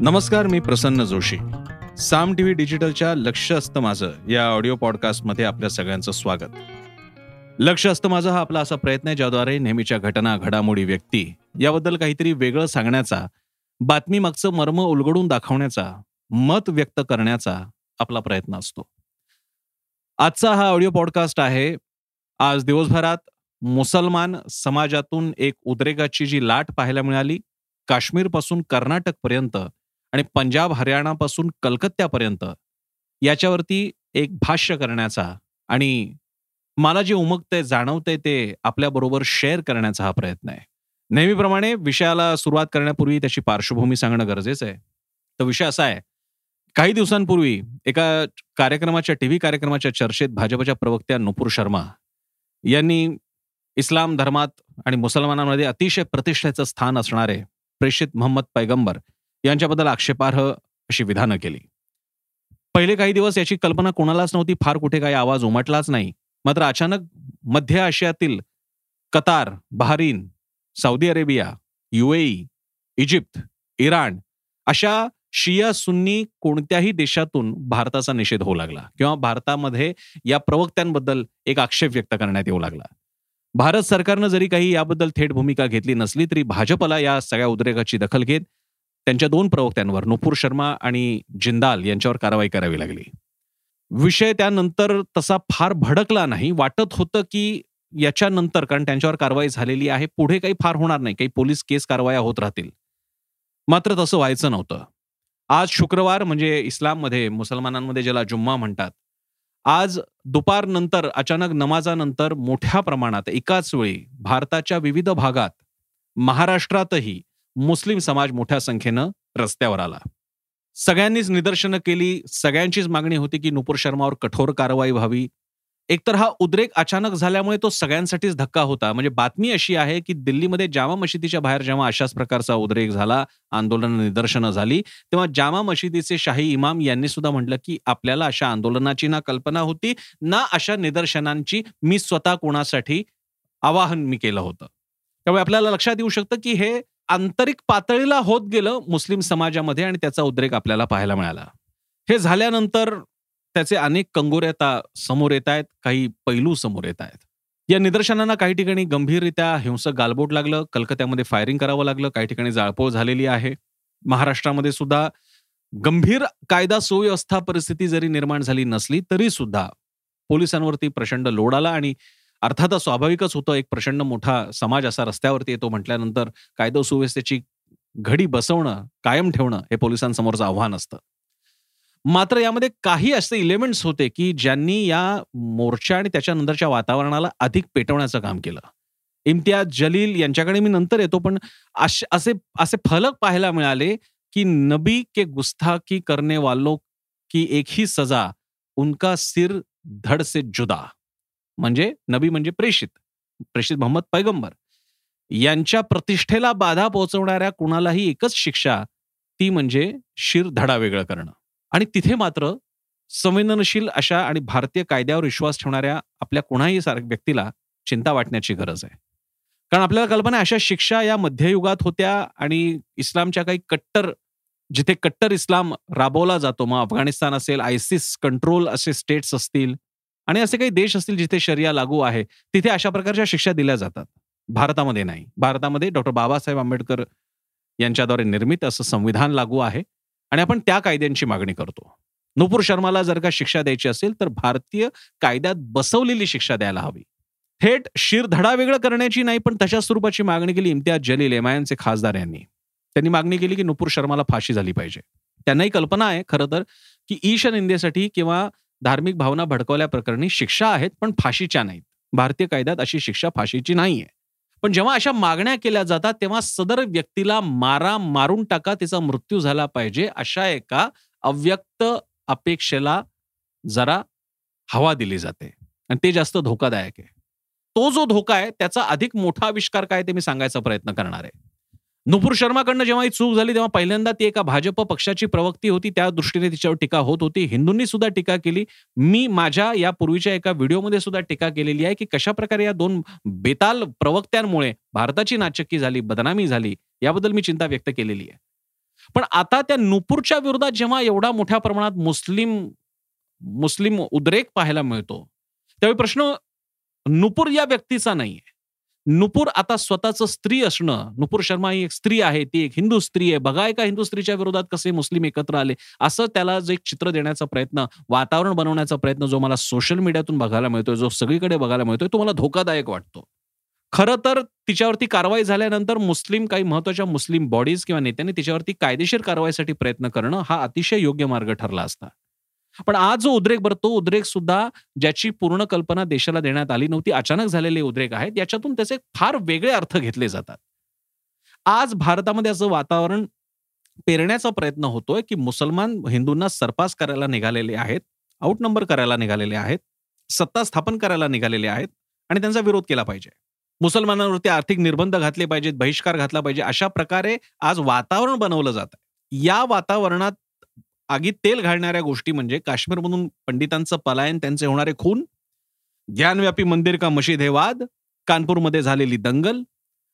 नमस्कार मी प्रसन्न जोशी. साम टीव्ही डिजिटलच्या लक्ष असतं माझं या ऑडिओ पॉडकास्टमध्ये आपल्या सगळ्यांचं स्वागत. लक्ष असतं माझं हा आपला असा प्रयत्न आहे ज्याद्वारे नेहमीच्या घटना घडामोडी व्यक्ती याबद्दल काहीतरी वेगळं सांगण्याचा बातमी मागचं मर्म उलगडून दाखवण्याचा मत व्यक्त करण्याचा आपला प्रयत्न असतो. आजचा हा ऑडिओ पॉडकास्ट आहे आज दिवसभरात मुसलमान समाजातून एक उद्रेकाची जी लाट पाहायला मिळाली काश्मीरपासून कर्नाटकपर्यंत आणि पंजाब हरियाणापासून कलकत्त्यापर्यंत याच्यावरती एक भाष्य करण्याचा आणि मला जे उमगतंय जाणवतंय ते आपल्याबरोबर शेअर करण्याचा हा प्रयत्न आहे. नेहमीप्रमाणे विषयाला सुरुवात करण्यापूर्वी त्याची पार्श्वभूमी सांगणं गरजेचं आहे. तर विषय असा आहे काही दिवसांपूर्वी एका कार्यक्रमाच्या टीव्ही कार्यक्रमाच्या चर्चेत भाजपच्या प्रवक्त्या नुपूर शर्मा यांनी इस्लाम धर्मात आणि मुसलमानांमध्ये अतिशय प्रतिष्ठेचं स्थान असणारे प्रेषित मोहम्मद पैगंबर यांच्याबद्दल आक्षेपार्ह अशी विधानं केली. पहिले काही दिवस याची कल्पना कोणालाच नव्हती फार कुठे काही आवाज उमटलाच नाही. मात्र अचानक मध्य आशियातील Qatar Bahrain Saudi Arabia UAE Egypt Iran अशा शिया सुन्नी कोणत्याही देशातून भारताचा निषेध होऊ लागला किंवा भारतामध्ये या प्रवक्त्यांबद्दल एक आक्षेप व्यक्त करण्यात येऊ लागला. भारत सरकारनं जरी काही याबद्दल थेट भूमिका घेतली नसली तरी भाजपला या सगळ्या उद्रेकाची दखल घेत त्यांच्या दोन प्रवक्त्यांवर नुपूर शर्मा आणि जिंदाल यांच्यावर कारवाई करावी लागली. विषय त्यानंतर तसा फार भडकला नाही. वाटत होतं की याच्यानंतर कारण त्यांच्यावर कारवाई झालेली आहे पुढे काही फार होणार नाही. काही पोलीस केस कारवाया होत राहतील. मात्र तसं व्हायचं नव्हतं. आज शुक्रवार म्हणजे इस्लाममध्ये मुसलमानांमध्ये ज्याला जुम्मा म्हणतात आज दुपारनंतर अचानक नमाजानंतर मोठ्या प्रमाणात एकाच वेळी भारताच्या विविध भागात महाराष्ट्रातही मुस्लिम समाज मोठ्या संख्येनं रस्त्यावर आला. सगळ्यांनीच निदर्शनं केली. सगळ्यांचीच मागणी होती की नुपूर शर्मावर कठोर कारवाई व्हावी. एकतर हा उद्रेक अचानक झाल्यामुळे तो सगळ्यांसाठीच धक्का होता. म्हणजे बातमी अशी आहे की दिल्लीमध्ये जामा मशिदीच्या बाहेर जेव्हा अशाच प्रकारचा उद्रेक झाला आंदोलन निदर्शनं झाली तेव्हा जामा मशिदीचे शाही इमाम यांनी सुद्धा म्हटलं की आपल्याला अशा आंदोलनाची ना कल्पना होती ना अशा निदर्शनांची मी स्वतः कोणासाठी आवाहन मी केलं होतं. त्यामुळे आपल्याला लक्षात येऊ शकतं की हे आंतरिक पातळीला होत गेलं मुस्लिम समाजामध्ये आणि त्याचा उद्रेक आपल्याला पाहायला मिळाला. हे झाल्यानंतर त्याचे अनेक कंगोऱ्या समोर येत आहेत काही पैलू समोर येत आहेत. या निदर्शनांना काही ठिकाणी गंभीररित्या हिंसक गालबोट लागलं कलकत्यामध्ये फायरिंग करावं लागलं काही ठिकाणी जाळपोळ झालेली आहे. महाराष्ट्रामध्ये सुद्धा गंभीर कायदा सुव्यवस्था परिस्थिती जरी निर्माण झाली नसली तरी सुद्धा पोलिसांवरती प्रचंड लोड आला आणि अर्थातच स्वाभाविकच होतं एक प्रचंड मोठा समाज असा रस्त्यावरती येतो म्हटल्यानंतर कायदा सुव्यवस्थेची घडी बसवणं कायम ठेवणं हे पोलिसांसमोरचं आव्हान असतं. मात्र यामध्ये काही असे इलेमेंट्स होते की ज्यांनी या मोर्चा आणि त्याच्यानंतरच्या वातावरणाला अधिक पेटवण्याचं काम केलं. इम्तियाज जलील यांच्याकडे मी नंतर येतो पण असे असे फलक पाहायला मिळाले की नबी के गुस्ताखी करणे वालो की एक ही सजा उनका सिर धड से जुदा. म्हणजे नबी म्हणजे प्रेषित प्रेषित मोहम्मद पैगंबर. यांच्या प्रतिष्ठेला बाधा पोहोचवणाऱ्या कुणालाही एकच शिक्षा ती म्हणजे शिर धडा वेगळं करणं. आणि तिथे मात्र संवेदनशील अशा आणि भारतीय कायद्यावर विश्वास ठेवणाऱ्या आपल्या कोणाही व्यक्तीला चिंता वाटण्याची गरज आहे. कारण आपल्याला कल्पना अशा शिक्षा या मध्ययुगात होत्या आणि इस्लामच्या काही कट्टर जिथे कट्टर इस्लाम राबवला जातो मग अफगाणिस्तान असेल आयसिस कंट्रोल असे स्टेट्स असतील आणि असे काही देश असतील जिथे शरिया लागू आहे तिथे अशा प्रकारच्या शिक्षा दिल्या जातात. भारतामध्ये नाही. भारतामध्ये डॉक्टर बाबासाहेब आंबेडकर यांच्याद्वारे निर्मित असं संविधान लागू आहे आणि आपण त्या कायद्यांची मागणी करतो. नुपूर शर्माला जर का शिक्षा द्यायची असेल तर भारतीय कायद्यात बसवलेली शिक्षा द्यायला हवी. थेट शिरधडा वेगळं करण्याची नाही पण तशा स्वरूपाची मागणी केली इम्तियाज जलील एमआयएमचे खासदार यांनी. त्यांनी मागणी केली की नुपूर शर्माला फाशी झाली पाहिजे. त्यांनाही कल्पना आहे खरं तर की ईश निंदेसाठी किंवा धार्मिक भावना भडकवल्या प्रकरणी शिक्षा आहेत पण फाशीच्या नाहीत. भारतीय कायद्यात अशी शिक्षा फाशीची नाहीये. पण जेव्हा अशा मागण्या केल्या जातात तेव्हा सदर व्यक्तीला मारा मारून टाका तिचा मृत्यू झाला पाहिजे अशा एका अव्यक्त अपेक्षेला जरा हवा दिली जाते. आणि ते जास्त धोकादायक आहे. तो जो धोका आहे त्याचा अधिक मोठा आविष्कार काय ते मी सांगायचा प्रयत्न करणार आहे. नुपूर शर्माकडनं जेव्हा ही चूक झाली तेव्हा पहिल्यांदा ती एका भाजप पक्षाची प्रवक्ती होती. त्या दृष्टीने तिच्यावर टीका होत होती. हिंदूंनी सुद्धा टीका केली. मी माझ्या या पूर्वीच्या एका व्हिडिओमध्ये सुद्धा टीका केलेली आहे की कशा प्रकारे या दोन बेताल प्रवक्त्यांमुळे भारताची नाचक्की झाली बदनामी झाली याबद्दल मी चिंता व्यक्त केलेली आहे. पण आता त्या नुपूरच्या विरोधात जेव्हा एवढा मोठ्या प्रमाणात मुस्लिम मुस्लिम उद्रेक पाहायला मिळतो त्यावेळी प्रश्न नुपूर या व्यक्तीचा नाहीये. नुपूर आता स्वतःच स्त्री असणं नुपूर शर्मा ही एक स्त्री आहे ती एक हिंदू स्त्री आहे. बघा एका हिंदू स्त्रीच्या विरोधात कसे मुस्लिम एकत्र आले. असं त्याला जे एक चित्र देण्याचा प्रयत्न वातावरण बनवण्याचा प्रयत्न जो मला सोशल मीडियातून बघायला मिळतोय जो सगळीकडे बघायला मिळतोय तो मला धोकादायक वाटतो. खरं तर तिच्यावरती कारवाई झाल्यानंतर मुस्लिम काही महत्त्वाच्या मुस्लिम बॉडीज किंवा नेत्यांनी तिच्यावरती कायदेशीर कारवाईसाठी प्रयत्न करणं हा अतिशय योग्य मार्ग ठरला असता. पण आज जो उद्रेक भरतो उद्रेक सुद्धा ज्याची पूर्ण कल्पना देशाला देण्यात आली नव्हती अचानक झालेले उद्रेक आहेत याच्यातून त्याचे फार वेगळे अर्थ घेतले जातात. आज भारतामध्ये असं वातावरण पेरण्याचा प्रयत्न होतोय की मुसलमान हिंदूंना सरपास करायला निघालेले आहेत आउट नंबर करायला निघालेले आहेत सत्ता स्थापन करायला निघालेले आहेत आणि त्यांचा विरोध केला पाहिजे. मुसलमानांवरती आर्थिक निर्बंध घातले पाहिजेत बहिष्कार घातला पाहिजे अशा प्रकारे आज वातावरण बनवलं जात आहे या वातावरणात आगीत तेल घालणाऱ्या गोष्टी म्हणजे काश्मीरमधून पंडितांचं पलायन त्यांचे होणारे खून ज्ञानव्यापी मंदिर का मशीद हे वाद कानपूरमध्ये झालेली दंगल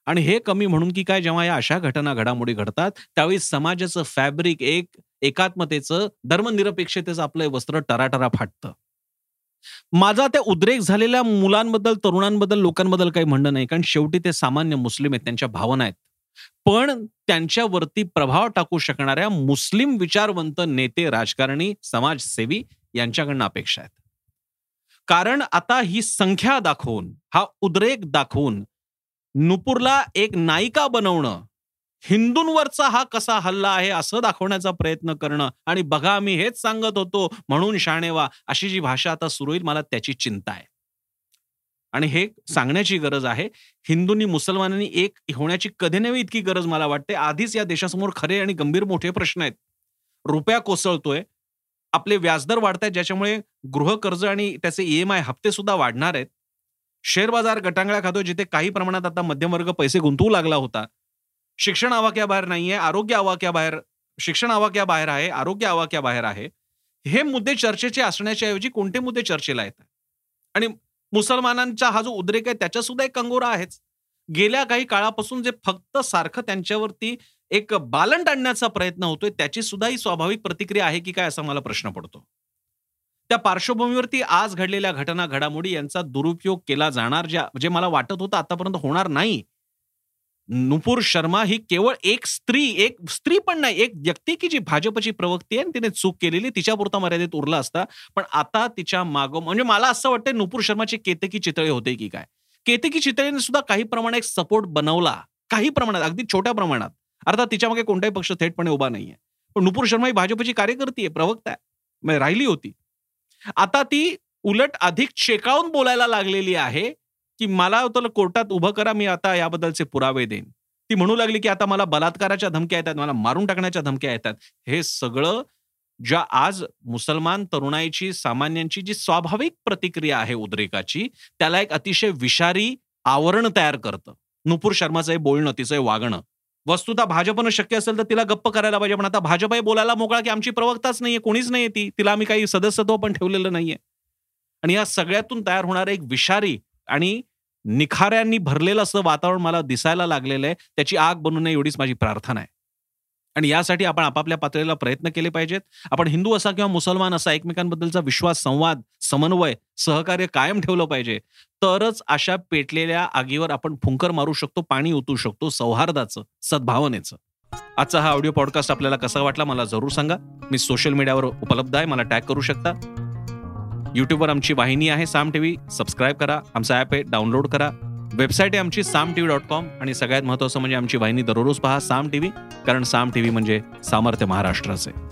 आणि हे कमी म्हणून की काय जेव्हा या अशा घटना घडामोडी घडतात त्यावेळी समाजाचं फॅब्रिक एक एकात्मतेचं धर्मनिरपेक्षतेचं आपलं वस्त्र टराटरा फाटतं. माझा त्या उद्रेक झालेल्या मुलांबद्दल तरुणांबद्दल लोकांबद्दल काही म्हणणं नाही कारण शेवटी ते सामान्य मुस्लिम आहेत त्यांच्या भावना आहेत. पण त्यांच्यावरती प्रभाव टाकू शकणाऱ्या मुस्लिम विचारवंत नेते राजकारणी समाजसेवी यांच्याकडनं अपेक्षा आहेत. कारण आता ही संख्या दाखवून हा उद्रेक दाखवून नुपूरला एक नायिका बनवणं हिंदूंवरचा हा कसा हल्ला आहे असं दाखवण्याचा प्रयत्न करणं आणि बघा मी हेच सांगत होतो म्हणून शाणेवा अशी जी भाषा आता सुरू होईल मला त्याची चिंता आहे. आणि हे सांगण्याची गरज आहे. हिंदूंनी मुसलमानांनी एक होण्याची कधी नव्हे इतकी गरज मला वाटते. आधीच या देशासमोर खरे आणि गंभीर मोठे प्रश्न आहेत. रुपया कोसळतोय. आपले व्याजदर वाढत आहेत ज्याच्यामुळे गृहकर्ज आणि त्याचे ईएमआय हप्ते सुद्धा वाढणार आहेत. शेअर बाजार गटांगळ्या खातो जिथे काही प्रमाणात आता मध्यमवर्ग पैसे गुंतवू लागला होता. शिक्षण आवाक्याबाहेर नाहीये आरोग्य आवाक्याबाहेर शिक्षण आवाक्याबाहेर आहे आरोग्य आवाक्याबाहेर आहे. हे मुद्दे चर्चेचे असण्याच्या ऐवजी कोणते मुद्दे चर्चेला येतात? आणि मुसलमानांचा हा जो उद्रेक आहे त्याच्या सुद्धा एक कंगोरा आहेच. गेल्या काही काळापासून जे फक्त सारखं त्यांच्यावरती एक बालंट आणण्याचा प्रयत्न होतोय त्याची सुद्धा ही स्वाभाविक प्रतिक्रिया आहे की काय असा मला प्रश्न पडतो. त्या पार्श्वभूमीवरती आज घडलेल्या घटना घडामोडी यांचा दुरुपयोग केला जाणार ज्या जे मला वाटत होतं आतापर्यंत होणार नाही नुपूर शर्मा ही केवळ एक स्त्री एक स्त्री पण नाही एक व्यक्ती की जी भाजपची प्रवक्ती आहे तिने चूक केलेली तिच्यापुरता मर्यादित उरला असता. पण आता तिच्या मागो म्हणजे मला असं वाटतं नुपूर शर्माची केतकी चितळे होते की काय? केतकी चितळेने सुद्धा काही प्रमाणात एक सपोर्ट बनवला. काही प्रमाणात अगदी छोट्या प्रमाणात. अर्थात तिच्यामागे कोणताही पक्ष थेटपणे उभा नाहीये. पण नुपूर शर्मा ही भाजपची कार्यकर्ती आहे प्रवक्ता आहे. म्हणजे राहिली होती. आता ती उलट अधिक शेकावून बोलायला लागलेली आहे. की मला तुला कोर्टात उभं करा मी आता याबद्दलचे पुरावे देईन. ती म्हणू लागली की आता मला बलात्काराच्या धमक्या येतात मला मारून टाकण्याच्या धमक्या येतात. हे सगळं ज्या आज मुसलमान तरुणाईची सामान्यांची जी स्वाभाविक प्रतिक्रिया आहे उद्रेकाची त्याला एक अतिशय विषारी आवरण तयार करतं. नुपूर शर्माचं हे बोलणं तिचं वागणं. वस्तुता भाजपनं शक्य असेल तर तिला गप्प करायला पाहिजे पण आता भाजप हे बोलायला मोकळा की आमची प्रवक्ताच नाहीये कोणीच नाहीये ती. तिला आम्ही काही सदस्यत्व पण ठेवलेलं नाहीये. आणि या सगळ्यातून तयार होणारं एक विषारी आणि निखाऱ्यांनी भरलेलं असं वातावरण मला दिसायला लागलेलं आहे. त्याची आग बनू नये एवढीच माझी प्रार्थना आहे. आणि यासाठी आपण आपापल्या पातळीला प्रयत्न केले पाहिजेत. आपण हिंदू असा किंवा मुसलमान असा एकमेकांबद्दलचा विश्वास संवाद समन्वय सहकार्य कायम ठेवलं पाहिजे. तरच अशा पेटलेल्या आगीवर आपण फुंकर मारू शकतो पाणी ओतू शकतो सौहार्दाचं सद्भावनेचं. आजचा हा ऑडिओ पॉडकास्ट आपल्याला कसा वाटला मला जरूर सांगा. मी सोशल मीडियावर उपलब्ध आहे मला टॅग करू शकता. युट्यूबवर आमची वाहिनी आहे साम टी व्ही सबस्क्राईब करा. आमचा ॲप आहे. डाउनलोड करा. वेबसाईट आहे आमची Saam T V dot com आणि सगळ्यात महत्त्वाचं म्हणजे आमची वाहिनी दररोज पहा साम टीव्ही. कारण साम टीव्ही म्हणजे सामर्थ्य महाराष्ट्राचे.